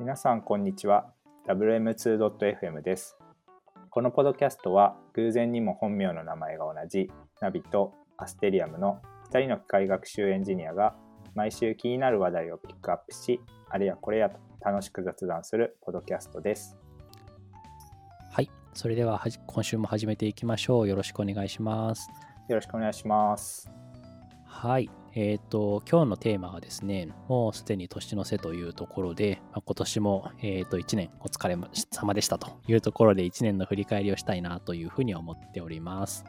皆さんこんにちは WM2.FM ですこのポッドキャストは偶然にも本名の名前が同じナビとアステリアムの2人の機械学習エンジニアが毎週気になる話題をピックアップしあれやこれやと楽しく雑談するポッドキャストですはい。それでは今週も始めていきましょう。よろしくお願いします。よろしくお願いしますはい。えっ、と、今日のテーマはですね、もうすでに年の瀬というところで、まあ今年も、えっ、と、1年お疲れ様でしたというところで、1年の振り返りをしたいなというふうに思っております。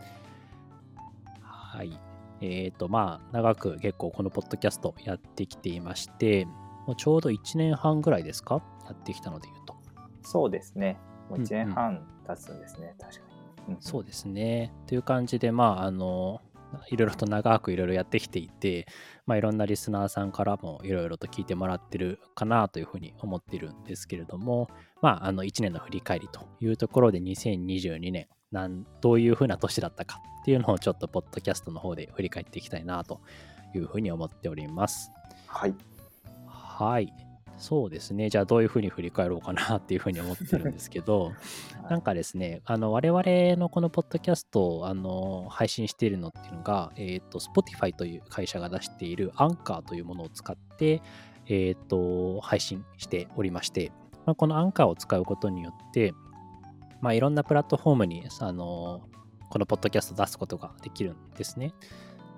はい。えっ、と、まあ、長く結構このポッドキャストやってきていまして、もうちょうど1年半ぐらいですか？やってきたので言うと。そうですねもう1うんうん年半経つんですね、確かに、うんそうですね。という感じで、まあ、あの、いろいろと長くいろいろやってきていて、まあ、いろんなリスナーさんからもいろいろと聞いてもらってるかなというふうに思っているんですけれども、まあ、あの1年の振り返りというところで2022年なんどういうふうな年だったかっていうのをちょっとポッドキャストの方で振り返っていきたいなというふうに思っております。はいはい。そうですね。じゃあどういうふうに振り返ろうかなっていうふうに思ってるんですけど、なんかですね、あの我々のこのポッドキャストをあの配信しているのっていうのが、えっ、と、Spotify という会社が出しているアンカーというものを使って、えっ、と、配信しておりまして、まあ、このアンカーを使うことによって、まあ、いろんなプラットフォームにあのこのポッドキャストを出すことができるんですね。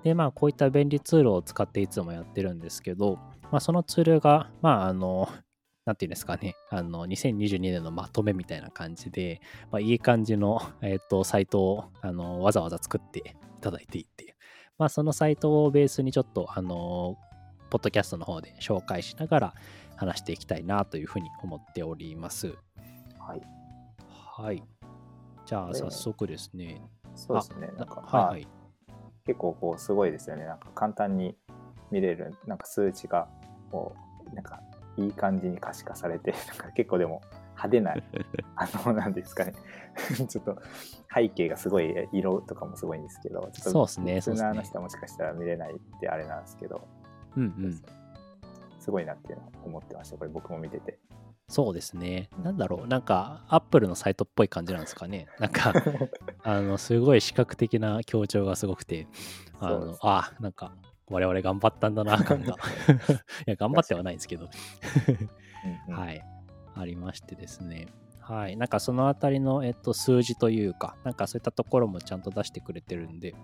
で、まあ、こういった便利ツールを使っていつもやってるんですけど、まあ、そのツールが、まあ、あの、なんていうんですかね、あの、2022年のまとめみたいな感じで、まあ、いい感じの、えっ、と、サイトを、あの、わざわざ作っていただいていて、まあ、そのサイトをベースにちょっと、あの、ポッドキャストの方で紹介しながら話していきたいなというふうに思っております。はいはい。じゃあ、えー早速ですね。そうですねなんか、はいはい。結構こうすごいですよね。なんか簡単に見れるなんか数値がこうなんかいい感じに可視化されて なんか結構でも派手な あのなんですかね。ちょっと背景がすごい色とかもすごいんですけどちょっとそうっすねリスナーそうっすね。の人はもしかしたら見れないってあれなんですけど、うんうん。すごいなっていうのを思ってました。これ僕も見ててそうですね。なんだろう。なんか、アップルのサイトっぽい感じなんですかね。なんか、あの、すごい視覚的な強調がすごくて、あのあなんか、我々頑張ったんだな、感が。いや、頑張ってはないんですけど、はい。ありましてですね。はい。なんか、そのあたりの、えっと、数字というか、なんかそういったところもちゃんと出してくれてるんで、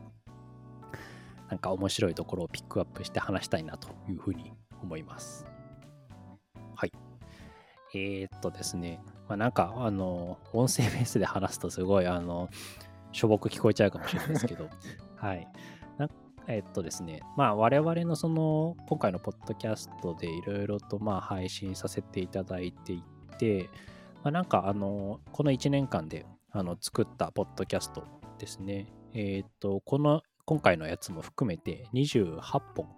なんか面白いところをピックアップして話したいなというふうに思います。はい。えー、っとですね、まあ、なんか、あの、音声ベースで話すとすごい、あの、しょぼく聞こえちゃうかもしれないですけど、はい。なえーっとですね、まあ、我々のその、今回のポッドキャストでいろいろと、まあ、配信させていただいていて、まあ、なんか、あの、この1年間で、あの、作ったポッドキャストですね。えーっと、この、今回のやつも含めて28本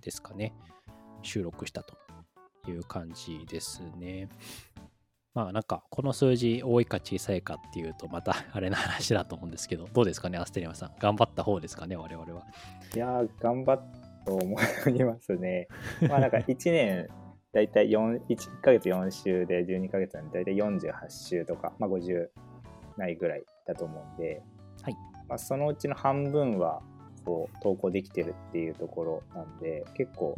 ですかね、収録したという感じですね。まあなんかこの数字多いか小さいかっていうとまたあれな話だと思うんですけどどうですかねアステリアさん頑張った方ですかね我々は。いやー頑張ったと思いますね。まあなんか1年だいたい4 1ヶ月4週で12ヶ月なんでだいたい48週とか、まあ、50ないぐらいだと思うんで、はいまあ、そのうちの半分はこう投稿できてるっていうところなんで結構。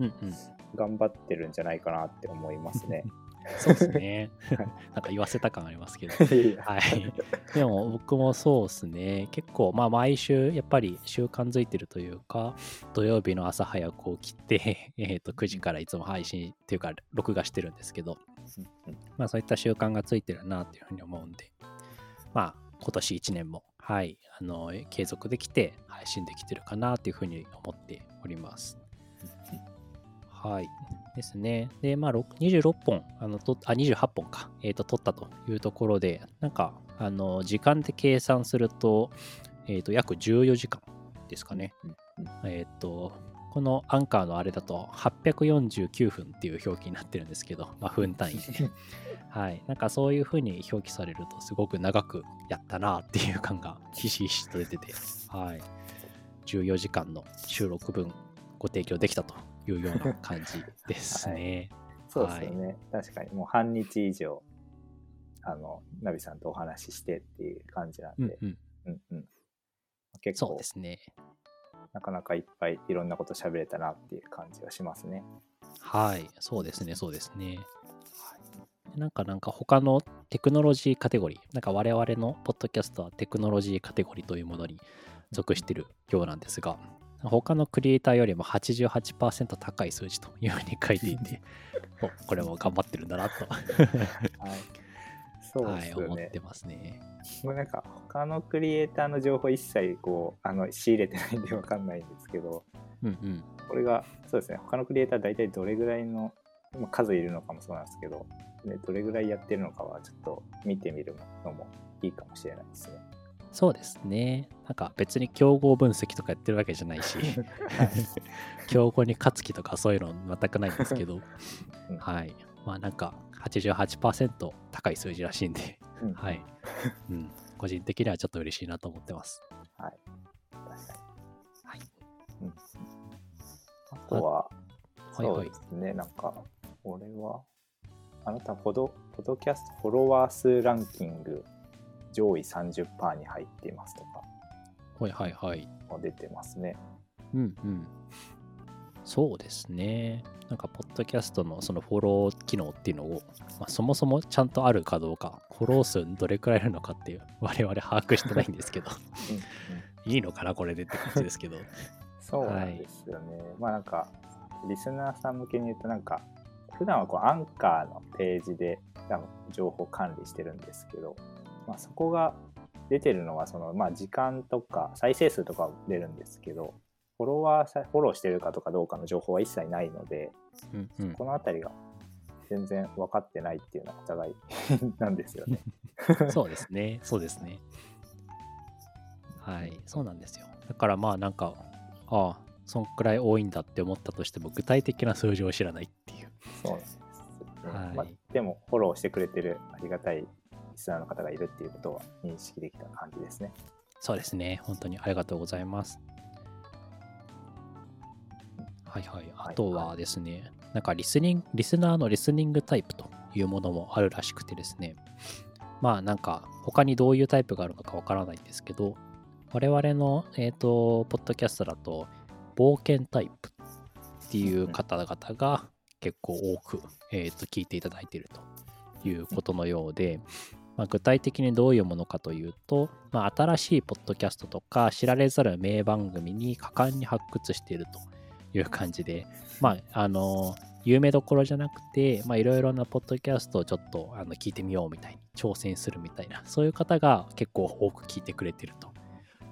頑張ってるんじゃないかなって思いますね。そうですねはい。なんか言わせた感ありますけど。ははい。でも僕もそうですね。結構まあ毎週やっぱり習慣づいてるというか土曜日の朝早く起きて、えー、と9時からいつも配信っていうか録画してるんですけどまあそういった習慣がついてるなっていうふうに思うんで、まあ今年1年も、はい、あの、継続できて配信できてるかなっていうふうに思っております。はい。ですね。で、まあ、26本、あの、とあ、28本か、えっ、と、取ったというところで、なんか、あの、時間で計算すると、えっ、と、約14時間ですかね。えっ、と、このアンカーのあれだと849分っていう表記になってるんですけど、まあ、分単位で。はい。なんかそういう風に表記されるとすごく長くやったなっていう感がひしひしと出てて、はい。14時間の収録分ご提供できたというような感じですね。そうですよね、確かにもう半日以上あのナビさんとお話ししてっていう感じなんで、うんうん。うんうん結構そうですね。なかなかいっぱいいろんなこと喋れたなっていう感じがしますね。はい。そうですね、そうですね。なんかなんか他のテクノロジーカテゴリー、なんか我々のポッドキャストはテクノロジーカテゴリーというものに属しているようなんですが、他のクリエイターよりも88%高い数字というふうに書いていて、お これも頑張ってるんだなと、はい、そうはい、ですよね。思ってますね。もうなんか他のクリエイターの情報一切こうあの仕入れてないんでわかんないんですけど、うんうん。これがそうですね他のクリエイター大体どれぐらいのまあ数いるのかもそうなんですけど、ね、どれぐらいやってるのかはちょっと見てみるのもいいかもしれないですね。そうですね。なんか別に競合分析とかやってるわけじゃないし、競合に勝つ気とかそういうの全くないんですけど、うんはい。まあなんか88%高い数字らしいんで、うんはい。うん。個人的にはちょっと嬉しいなと思ってます。はい。確かに。はい。うん。あとは、そうで。すね、なんか、これは、あなたポド、ポドキャストフォロワー数ランキング上位30%に入っていますとかはいはいはい。も出てますね。うんうん。そうですね。なんか、ポッドキャストのそのフォロー機能っていうのを、まあ、そもそもちゃんとあるかどうか、フォロー数どれくらいいるのかっていう、我々把握してないんですけど、うんうんいいのかな、これでって感じですけど。そうなんですよね。まあなんか、リスナーさん向けに言うと、なんか、普段はこうアンカーのページで多分情報管理してるんですけど、まあ、そこが出てるのはその、まあ、時間とか再生数とかは出るんですけど、フォロワーさ、フォローしてるかとかどうかの情報は一切ないので、うんうん。このあたりが全然分かってないっていうのはお互いなんですよね。そうですね。そうですね。はい。そうなんですよ。だからまあなんか、ああ、そんくらい多いんだって思ったとしても、具体的な数字を知らないっていう。そうなんです、ねはいまあ、でも、フォローしてくれてるありがたいリスナーの方がいるっていうことは認識できた感じですね。そうですね。本当にありがとうございます。はいはい。あとはですね、なんかリスニング、リスナーのリスニングタイプというものもあるらしくてですね。まあなんか他にどういうタイプがあるのかわからないんですけど、我々の、えっ、と、ポッドキャストだと、冒険タイプっていう方々が結構多く、えーと聞いていただいているということのようで、まあ、具体的にどういうものかというと、まあ、新しいポッドキャストとか知られざる名番組に果敢に発掘しているという感じで、まあ、あの、有名どころじゃなくて、いろいろなポッドキャストをちょっとあの聞いてみようみたいに挑戦するみたいな、そういう方が結構多く聞いてくれてると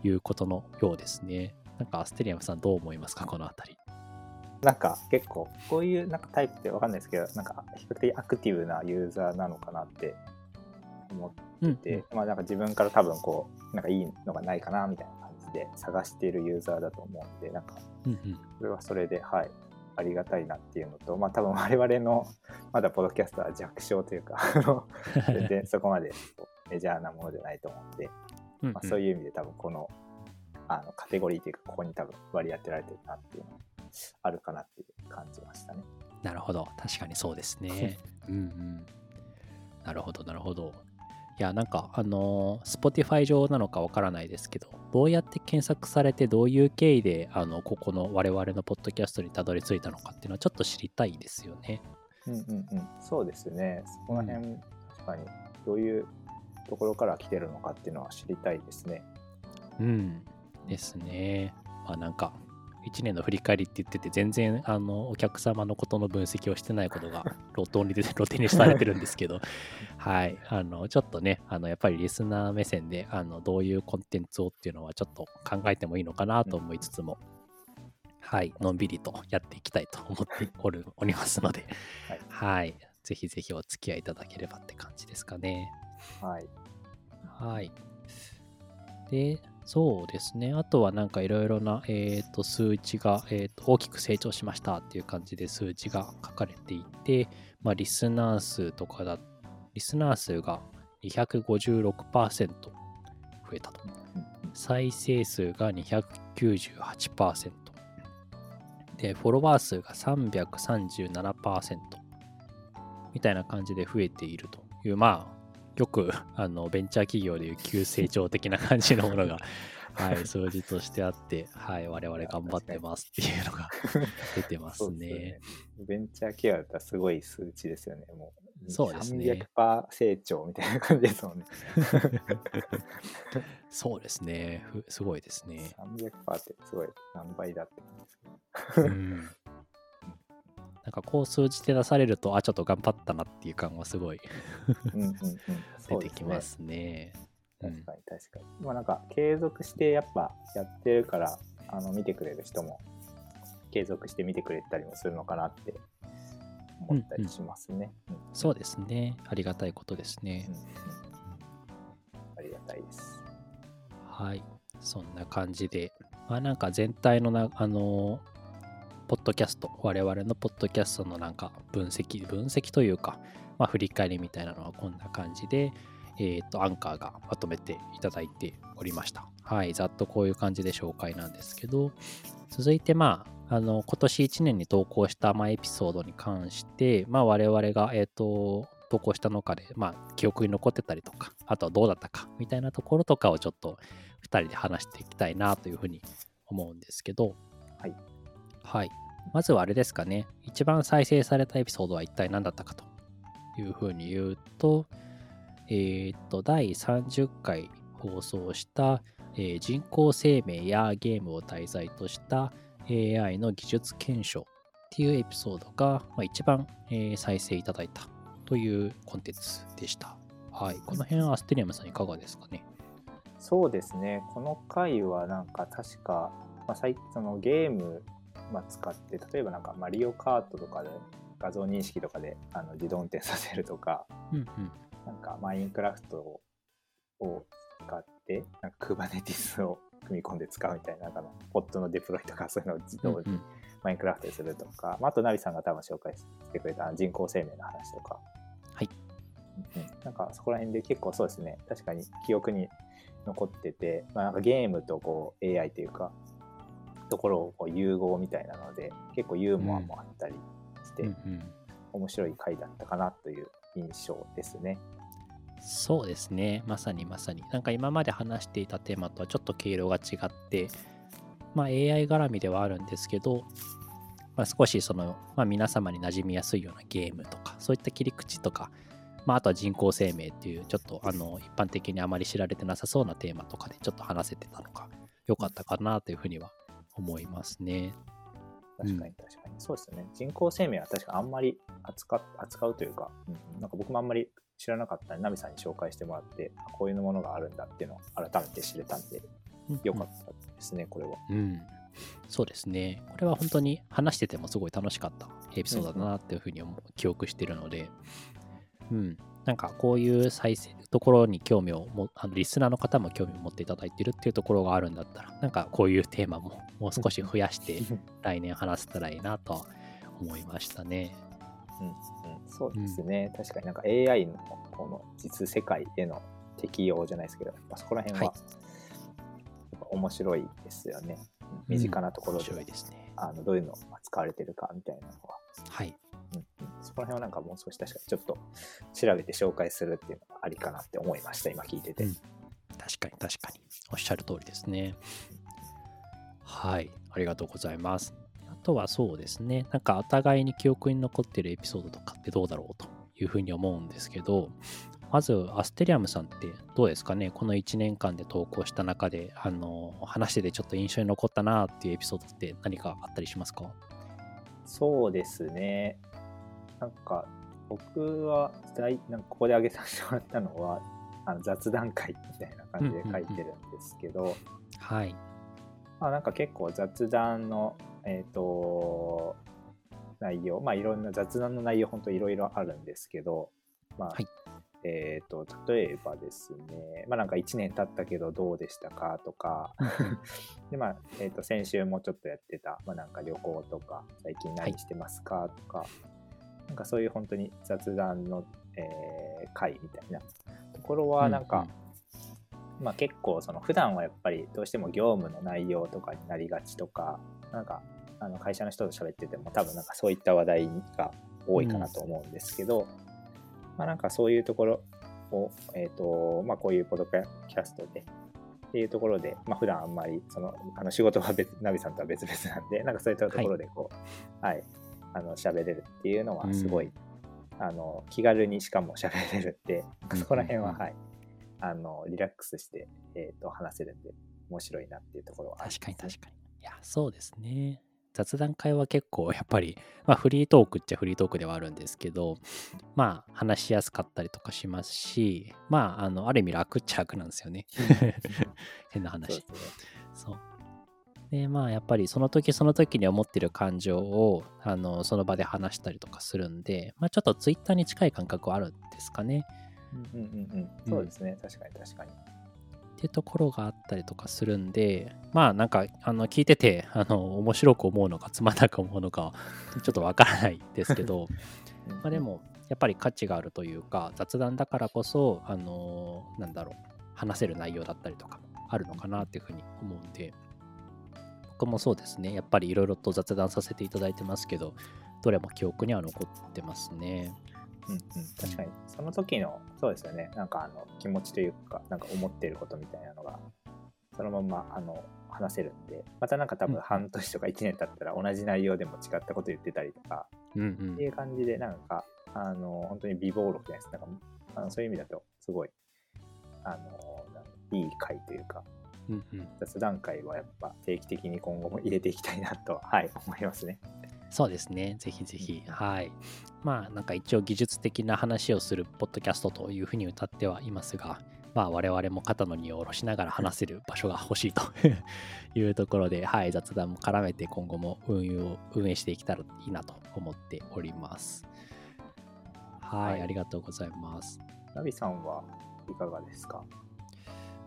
いうことのようですね。なんか、アステリアムさんどう思いますか、このあたり。なんか結構こういうなんかタイプってわかんないですけどなんか比較的アクティブなユーザーなのかなって思うんって、まあなんか自分から多分こうなんかいいのがないかなみたいな感じで探しているユーザーだと思うんでなんかうんうん。それはそれではいありがたいなっていうのとまあ多分我々の まだポッドキャストは弱小というか全然そこまでメジャーなものじゃないと思うんで、うんうん。まあ、そういう意味で多分このあのカテゴリーというかここに多分割り当てられてるなっていうのはあるかなっていう感じましたね。なるほど。確かにそうですね。うんうん。なるほど、なるほど。いや、なんか、あのー、Spotify 上なのかわからないですけど、どうやって検索されて、どういう経緯で、あの、ここの我々のポッドキャストにたどり着いたのかっていうのはちょっと知りたいですよね。うんうんうん、そうですね。そこら辺、確かにどういうところから来てるのかっていうのは知りたいですね。うん。ですね。まあなんか、1年の振り返りって言ってて、全然、あの、お客様のことの分析をしてないことが 露頭に出て、露呈にされてるんですけど、はい。あの、ちょっとね、あの、やっぱりリスナー目線で、あの、どういうコンテンツをっていうのはちょっと考えてもいいのかなと思いつつも、はい。のんびりとやっていきたいと思っておる、おりますので、はいはい。ぜひぜひお付き合いいただければって感じですかね。はい。はい。で、そうですね。あとはなんかいろいろな、えー、と数値が、えー、と大きく成長しましたっていう感じで数値が書かれていて、まあ、リスナー数とかだ、リスナー数が256%増えたと。再生数が298%。で、フォロワー数が337%。みたいな感じで増えているという、まあ、よくあのベンチャー企業でいう急成長的な感じのものが、はい、数字としてあって、はい、我々頑張ってますっていうのが 出てますねね。。ベンチャー企業だったらすごい数値ですよね。もうそうですね300%成長みたいな感じですもんね。そうですね。ふすごいですね。300%ってすごい何倍だって感じですけど。うん。なんかこう数字で出されると、あ、ちょっと頑張ったなっていう感はすごいうんうんうん。出てきますね。うん確かに確かに。まあなんか継続してやっぱやってるから、あの見てくれる人も継続して見てくれたりもするのかなって思ったりしますね。うんそうですね。ありがたいことですねうん。うんありがたいです。はい。そんな感じで、まあなんか全体のな、あのーポッドキャスト、我々のポッドキャストのなんか分析、分析というか、まあ振り返りみたいなのはこんな感じで、えっ、と、アンカーがまとめていただいておりました。はい。ざっとこういう感じで紹介なんですけど、続いてまあ、あの、今年1年に投稿した、まあ、エピソードに関して、まあ我々が、えっ、と、投稿した中で、まあ、記憶に残ってたりとか、あとはどうだったかみたいなところとかをちょっと2人で話していきたいなというふうに思うんですけど、はい。はい。まずはあれですかね、一番再生されたエピソードは一体何だったかというふうに言うと、えーっと、第30回放送した、えー人工生命やゲームを題材とした AI の技術検証っていうエピソードが、まあ、一番、えー再生いただいたというコンテンツでした。はい。この辺はアステリアムさんいかがですかねそうですね。この回はなんか確か、まあ、そのゲーム、まあ、使って、例えばなんかマリオカートとかで画像認識とかであの自動運転させるとか、うんうん。なんかマインクラフトを使って、なんか Kubernetes を組み込んで使うみたいな、なんかのポットのデプロイとかそういうのを自動にうんうんマインクラフトでするとか、まあ、あとナビさんが多分紹介してくれた人工生命の話とか、はいうんうん。なんかそこら辺で結構そうですね、確かに記憶に残ってて、まあ、なんかゲームとこう AI というか、ところをこう融合みたいなので、結構ユーモアもあったりして、うんうん面白い回だったかなという印象ですね。そうですね。まさにまさに。なんか今まで話していたテーマとはちょっと毛色が違って、まあ AI 絡みではあるんですけど、まあ、少しその、まあ、皆様に馴染みやすいようなゲームとか、そういった切り口とか、まあ、あとは人工生命っていう、ちょっとあの一般的にあまり知られてなさそうなテーマとかでちょっと話せてたのが良かったかなというふうには思いますね。確かに確かに。そうですよね。人工生命は確かあんまり扱っ扱うというか、うん、なんか僕もあんまり知らなかったナミさんに紹介してもらって、あこういうものがあるんだっていうのを改めて知れたんで、よかったですね、これは。うん、そうですね。これは本当に話しててもすごい楽しかったエピソードだなっていうふうに思う記憶してるので、うん、なんかこういう再生ところに興味をもあのリスナーの方も興味を持っていただいてるっていうところがあるんだったら、なんかこういうテーマももう少し増やして来年話せたらいいなとは思いましたね。うんうん、そうですね、確かになんか AI のこの実世界への適用じゃないですけど、やっぱそこら辺ははやっぱ面白いですよね。うん身近なところ面で、白いですね。あのどういうのが使われてるかみたいなのは、はい。うんうん、そこら辺はなんかもう少し確かにちょっと調べて紹介するっていうのがありかなって思いました、今聞いてて。うん確かに確かに。おっしゃる通りですね。はい。ありがとうございます。あとはそうですね。なんかお互いに記憶に残ってるエピソードとかってどうだろうというふうに思うんですけど、まずアステリアムさんってどうですかね？この1年間で投稿した中で、あの、話しててちょっと印象に残ったなっていうエピソードって何かあったりしますか？そうですね。なんか僕は大なんかここで挙げさせてもらったのはあの雑談会みたいな感じで書いてるんですけど、はい。まあ、なんか結構雑談の、えー、と内容まあいろんな雑談の内容本当いろいろあるんですけど、まあはい。えー、と例えばですねまあなんか1年経ったけどどうでしたかとか で、まあえー、と先週もちょっとやってた、まあ、なんか旅行とか最近何してますかとか、なんかそういう本当に雑談の、えー会みたいなところはなんか、まあ、結構その普段はやっぱりどうしても業務の内容とかになりがちとかなんかあの会社の人と喋ってても多分なんかそういった話題が多いかなと思うんですけど、まあ、なんかそういうところを、えっ、と、まあ、こういうポッドキャストで、っていうところで、まあ、普段あんまり、その、あの仕事は別、ナビさんとは別々なんで、なんかそういったところで、こう、はい、あの、喋れるっていうのは、すごい、うん。あの、気軽にしかも喋れるって、うんそこら辺は、うん。はい、あの、リラックスして、えっ、と、話せるんで、面白いなっていうところはあり確かに確かに。いや、そうですね。雑談会は結構やっぱり、まあフリートークっちゃフリートークではあるんですけど、まあ話しやすかったりとかしますし、まああの、ある意味楽っちゃ楽なんですよね。変なそう話。そう。で、まあやっぱりその時その時に思ってる感情を、あの、その場で話したりとかするんで、まあちょっとツイッターに近い感覚はあるんですかね。うんうんうんうん。そうですね。確かに確かに。ってところがあったりとかするんでまあなんかあの聞いててあの面白く思うのかつまんなく思うのかは ちょっとわからないですけど うんまあでもやっぱり価値があるというか雑談だからこそあのなんだろう話せる内容だったりとかもあるのかなっていうふうに思うんで僕もそうですねやっぱりいろいろと雑談させていただいてますけどどれも記憶には残ってますね。うんうん、確かに。その時のそうですよね。なんかあの気持ちというかなんか思ってることみたいなのがそのままあの話せるんで。またなんか多うん分半年とか1年経ったら同じ内容でも違ったこと言ってたりとかうんうん。っていう感じでなんかあの本当に微暴録じゃないです。なんかあのそういう意味だとすごいあのいい回というか雑談会はやっぱ定期的に今後も入れていきたいなとははい思いますね。そうですね。ぜひぜひ。はい。まあ、なんか一応技術的な話をするポッドキャストというふうに歌ってはいますが、まあ我々も肩の荷を下ろしながら話せる場所が欲しいというところで、はい、雑談も絡めて今後も運用を運営していけたらいいなと思っております。はい、はいありがとうございます。ナビさんはいかがですか？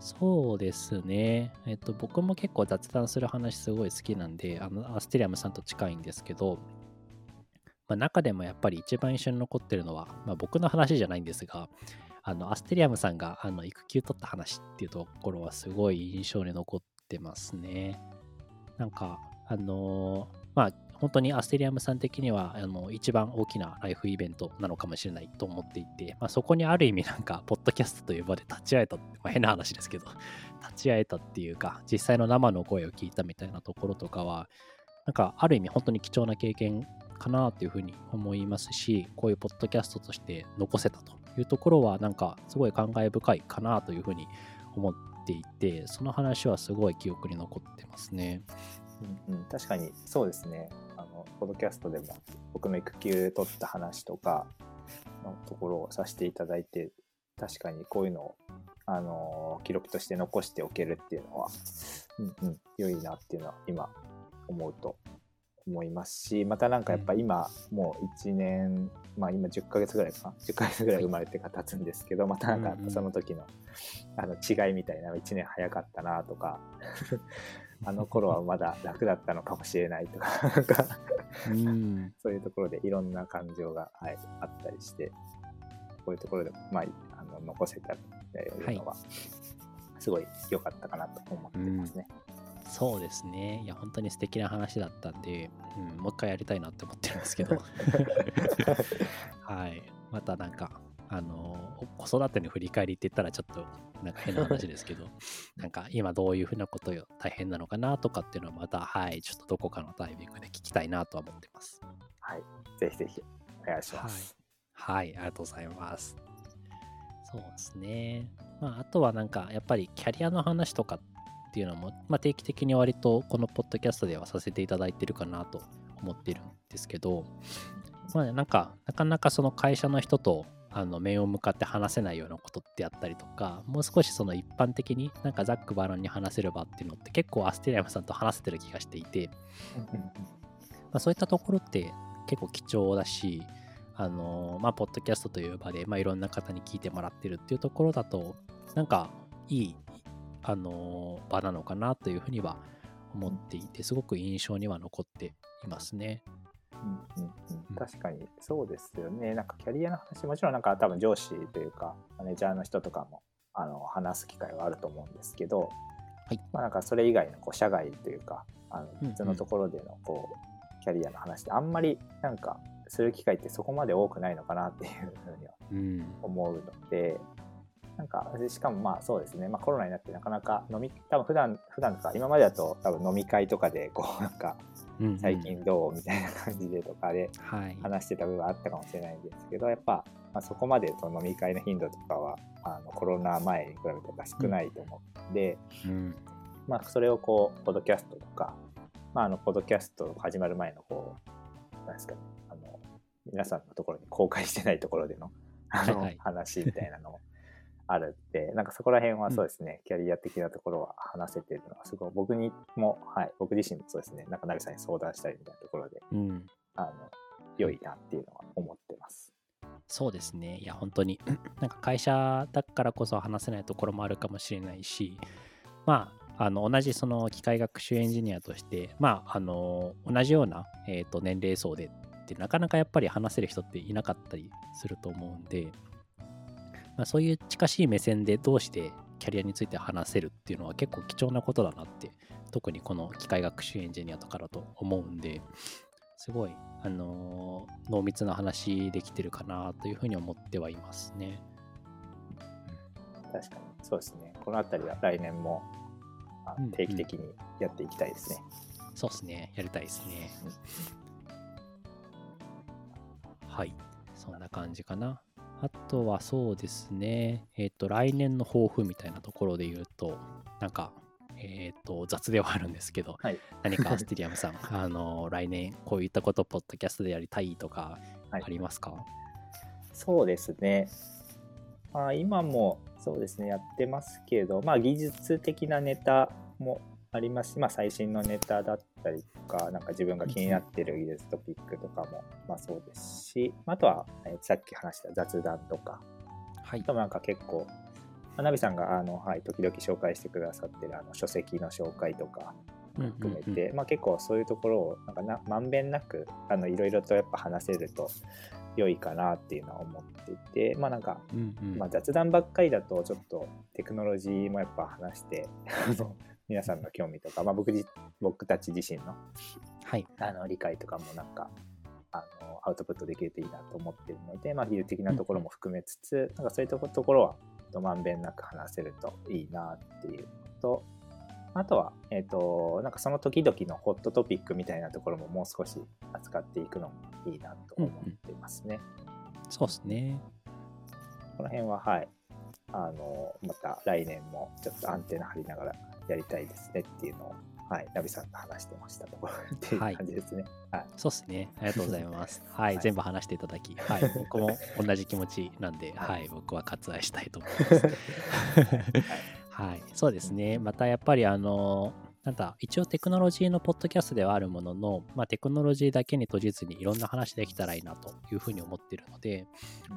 そうですね。えっと、僕も結構雑談する話すごい好きなんで、あの、アステリアムさんと近いんですけど、まあ、中でもやっぱり一番印象に残ってるのは、まあ、僕の話じゃないんですが、あの、アステリアムさんがあの育休取った話っていうところはすごい印象に残ってますね。なんか、あのーまあ、本当にアステリアムさん的にはあの一番大きなライフイベントなのかもしれないと思っていて、まあ、そこにある意味なんか、ポッドキャストという場で立ち会えた、まあ、変な話ですけど、立ち会えたっていうか、実際の生の声を聞いたみたいなところとかは、なんかある意味本当に貴重な経験かなというふうに思いますし、こういうポッドキャストとして残せたというところは、なんかすごい感慨深いかなというふうに思っていて、その話はすごい記憶に残ってますね。うんうん、確かにそうですねポッドキャストでも僕の育休取った話とかのところをさせていただいて確かにこういうのをあの記録として残しておけるっていうのは、うんうん、良いなっていうのは今思うと思いますしまたなんかやっぱ今もう1年まあ今10ヶ月ぐらいかな。10ヶ月ぐらい生まれてから経つんですけどまたなんかその時のあの違いみたいな1年早かったなとかあの頃はまだ楽だったのかもしれないとか なんかうん。そういうところでいろんな感情が、はい、あったりしてこういうところでも、まあ、あの残せたっていうのは、すごい良かったかなと思ってますね。そうですね。いや、本当に素敵な話だったんで、うん、もう一回やりたいなって思ってるんですけど。はい。またなんか、あの子育ての振り返りって言ったらちょっとなんか変な話ですけど、なんか今どういうふうなことよ大変なのかなとかっていうのはまた、はい、ちょっとどこかのタイミングで聞きたいなとは思ってます。はい、ぜひぜひお願いします。はい、ありがとうございます。そうですね。まあ、あとはなんか、やっぱりキャリアの話とかっていうのも、まあ、定期的に割とこのポッドキャストではさせていただいてるかなと思ってるんですけど、まあ、なんか、なかなかその会社の人とあの面を向かって話せないようなことってあったりとか、もう少しその一般的になんかざっくばらんに話せる場っていうのって結構アステリアムさんと話せてる気がしていて、まあ、そういったところって結構貴重だし、あのまあ、ポッドキャストという場で、まあ、いろんな方に聞いてもらってるっていうところだと、なんかいい、あの場なのかなというふうには思っていて、すごく印象には残っていますね。うんうんうん、確かにそうですよね。なんかキャリアの話、もちろんなんか多分上司というか、マネージャーの人とかもあの話す機会はあると思うんですけど、はいまあなんかそれ以外のこう社外というか、あのうんうん別のところでのこうキャリアの話ってあんまりなんかする機会ってそこまで多くないのかなっていうふうにはうん。思うので、なんかしかもまあそうですね、まあ、コロナになってなかなか飲み多分普段普段とか今までだと多分飲み会とかでこうなんかうんうん最近どうみたいな感じでとかではい。話してた部分はあったかもしれないんですけどやっぱ、まあ、そこまでその飲み会の頻度とかはあのコロナ前に比べて少ないと思うんで、うん。まあ、それをこうポッドキャストとか、まあ、あのポッドキャスト始まる前のこうなんですかねあの皆さんのところに公開してないところでのあの、はいはい話みたいなのもあるって。なんかそこら辺はそうですね、キャリア的なところは話せてるのはすごい。僕にも、はい、僕自身もそうですね。なんかナビさんに相談したりみたいなところでうん。あの良いなっていうのは思ってます。そうですね。いや、本当に、なんか会社だからこそ話せないところもあるかもしれないし、まあ、あの同じその機械学習エンジニアとして、まあ、あの同じような、えー、と年齢層でってなかなかやっぱり話せる人っていなかったりすると思うんで、まあ、そういう近しい目線で同士でキャリアについて話せるっていうのは結構貴重なことだなって特にこの機械学習エンジニアとかだと思うんですごい、あのー濃密な話できてるかなというふうに思ってはいますね。確かにそうですねこのあたりは来年も定期的にやっていきたいですね。そうですね。やりたいですね。はい。そんな感じかな。あとはそうですね。えっ、と、来年の抱負みたいなところで言うと、なんか、えっ、と、雑ではあるんですけど、はい何かア ステリアムさん、あの、来年こういったことをポッドキャストでやりたいとか、はいありますか、そうですね。まあ、今もそうですね、やってますけど、まあ、技術的なネタもあります。し、まあ、最新のネタだったりとか、なんか自分が気になってる技術トピックとかも、まあ、そうですし、あとは、えーさっき話した雑談とか、はい。あ。となんか結構、まあナビさんがあの、はい、時々紹介してくださってるあの書籍の紹介とか含めて、まあ、結構そういうところをなんかなまんべんなくあのいろいろとやっぱ話せると良いかなっていうのは思っていて、まあなんか、うんうん。まあ、雑談ばっかりだとちょっとテクノロジーもやっぱ話して皆さんの興味とか、まあ、僕じ僕たち自身のはい。あの理解とかもなんかあのアウトプットできるといいなと思ってるので、まあ、技術的なところも含めつつ、なんかそういうとこところはまんべんなく話せるといいなっていうのとあとは、えっとなんかその時々のホットトピックみたいなところももう少し扱っていくのもいいなと思ってますね。そうですね。この辺ははいあのまた来年もちょっとアンテナ張りながらやりたいですねっていうのを、はい、ナビさんと話してましたところっていうはい感じですね。はいそうですね。ありがとうございます。はい、はい全部話していただき、はい、僕も同じ気持ちなんで、はいはい、僕は割愛したいと思います。はい、そうですね。またやっぱりあの、なんだ、一応テクノロジーのポッドキャストではあるものの、まあ、テクノロジーだけに閉じずにいろんな話できたらいいなというふうに思っているので、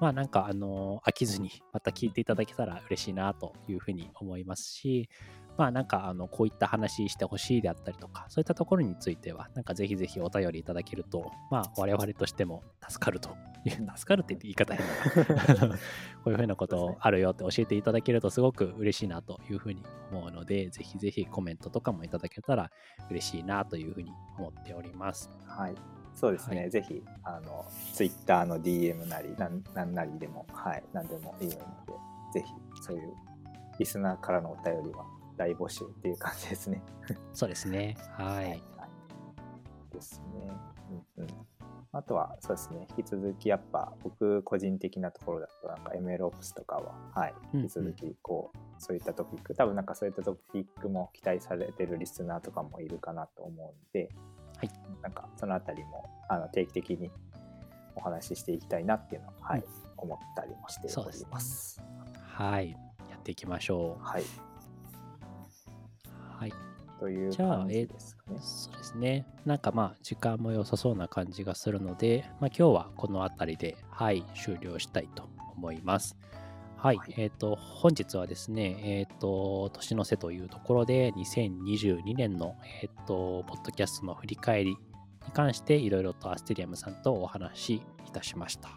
まあなんかあの、飽きずにまた聞いていただけたら嬉しいなというふうに思いますし、まあなんかあのこういった話してほしいであったりとか、そういったところについては、なんかぜひぜひお便りいただけると、まあ我々としても助かるという、助かるって言い方変だな。こういうふうなことあるよって教えていただけるとすごく嬉しいなというふうに思うので、ぜひぜひコメントとかもいただけたら嬉しいなというふうに思っております。はい、そうですね、はい。ぜひあのツイッターの DM なりなんなんなりでも、はい、何でもいいので、ぜひそういうリスナーからのお便りは大募集っていう感じですね。そうですね。はい。はいですね。うんうん、あとはそうですね、引き続きやっぱ僕個人的なところだとなんか MLOps とかは、はい、引き続きこう、そういったトピック、多分なんかそういったトピックも期待されてるリスナーとかもいるかなと思うんで、はい、なんかそのあたりもあの定期的にお話ししていきたいなっていうのは、はいうん思ったりもしております。はい。やっていきましょはい、う。はい。というじゃあ感じですかね。そうですね。なんかまあ時間も良さそうな感じがするので、まあ、今日はこの辺りで、はい、終了したいと思います。はい、はいえっ、と、本日はですね、えっ、と、年の瀬というところで、2022年の、えっ、と、ポッドキャストの振り返りに関して、いろいろとアステリアムさんとお話しいたしました。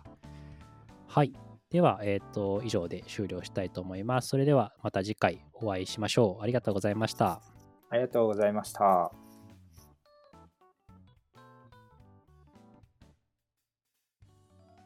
はい。では、えっ、と、以上で終了したいと思います。それではまた次回お会いしましょう。ありがとうございました。ありがとうございました。